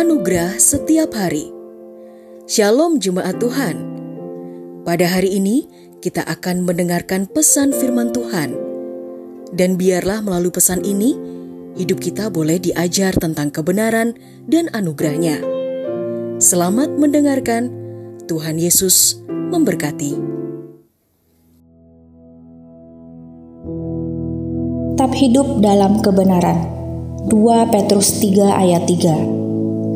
Anugerah setiap hari. Shalom jemaat Tuhan. Pada hari ini kita akan mendengarkan pesan firman Tuhan. Dan biarlah melalui pesan ini hidup kita boleh diajar tentang kebenaran dan anugerahnya. Selamat mendengarkan. Tuhan Yesus memberkati. Tetap hidup dalam kebenaran. 2 Petrus 3 ayat 3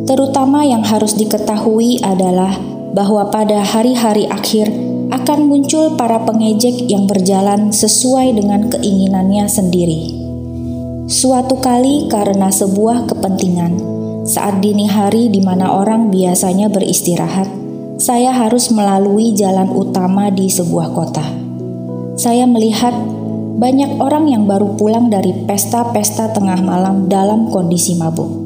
Terutama yang harus diketahui adalah bahwa pada hari-hari akhir akan muncul para pengejek yang berjalan sesuai dengan keinginannya sendiri. Suatu kali karena sebuah kepentingan, saat dini hari di mana orang biasanya beristirahat, saya harus melalui jalan utama di sebuah kota. Saya melihat banyak orang yang baru pulang dari pesta-pesta tengah malam dalam kondisi mabuk.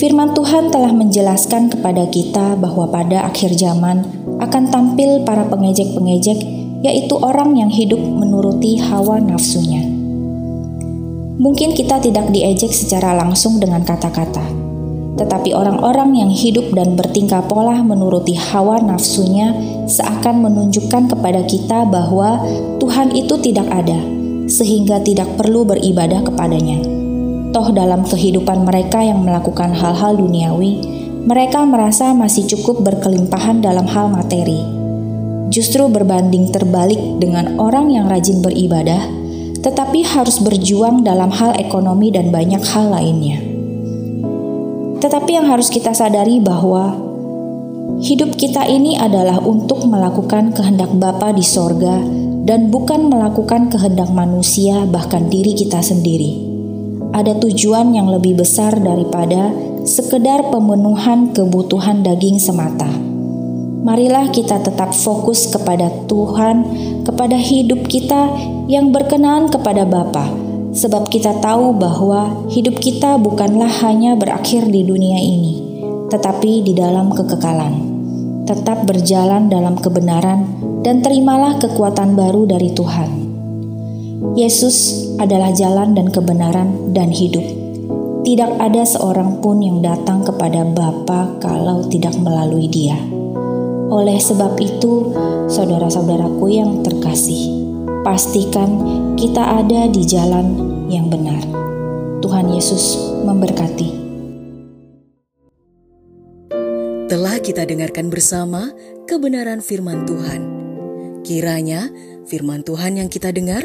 Firman Tuhan telah menjelaskan kepada kita bahwa pada akhir zaman akan tampil para pengejek-pengejek, yaitu orang yang hidup menuruti hawa nafsunya. Mungkin kita tidak diejek secara langsung dengan kata-kata, tetapi orang-orang yang hidup dan bertingkah pola menuruti hawa nafsunya seakan menunjukkan kepada kita bahwa Tuhan itu tidak ada, sehingga tidak perlu beribadah kepadanya. Toh dalam kehidupan mereka yang melakukan hal-hal duniawi, mereka merasa masih cukup berkelimpahan dalam hal materi. Justru berbanding terbalik dengan orang yang rajin beribadah, tetapi harus berjuang dalam hal ekonomi dan banyak hal lainnya. Tetapi yang harus kita sadari bahwa hidup kita ini adalah untuk melakukan kehendak Bapa di sorga dan bukan melakukan kehendak manusia bahkan diri kita sendiri ada tujuan yang lebih besar daripada sekedar pemenuhan kebutuhan daging semata. Marilah kita tetap fokus kepada Tuhan, kepada hidup kita yang berkenaan kepada Bapa, sebab kita tahu bahwa hidup kita bukanlah hanya berakhir di dunia ini, tetapi di dalam kekekalan. Tetap berjalan dalam kebenaran dan terimalah kekuatan baru dari Tuhan. Yesus adalah jalan dan kebenaran dan hidup. Tidak ada seorang pun yang datang kepada Bapa kalau tidak melalui Dia. Oleh sebab itu, saudara-saudaraku yang terkasih, pastikan kita ada di jalan yang benar. Tuhan Yesus memberkati. Telah kita dengarkan bersama kebenaran firman Tuhan. Kiranya firman Tuhan yang kita dengar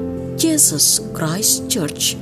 Jesus Christ Church.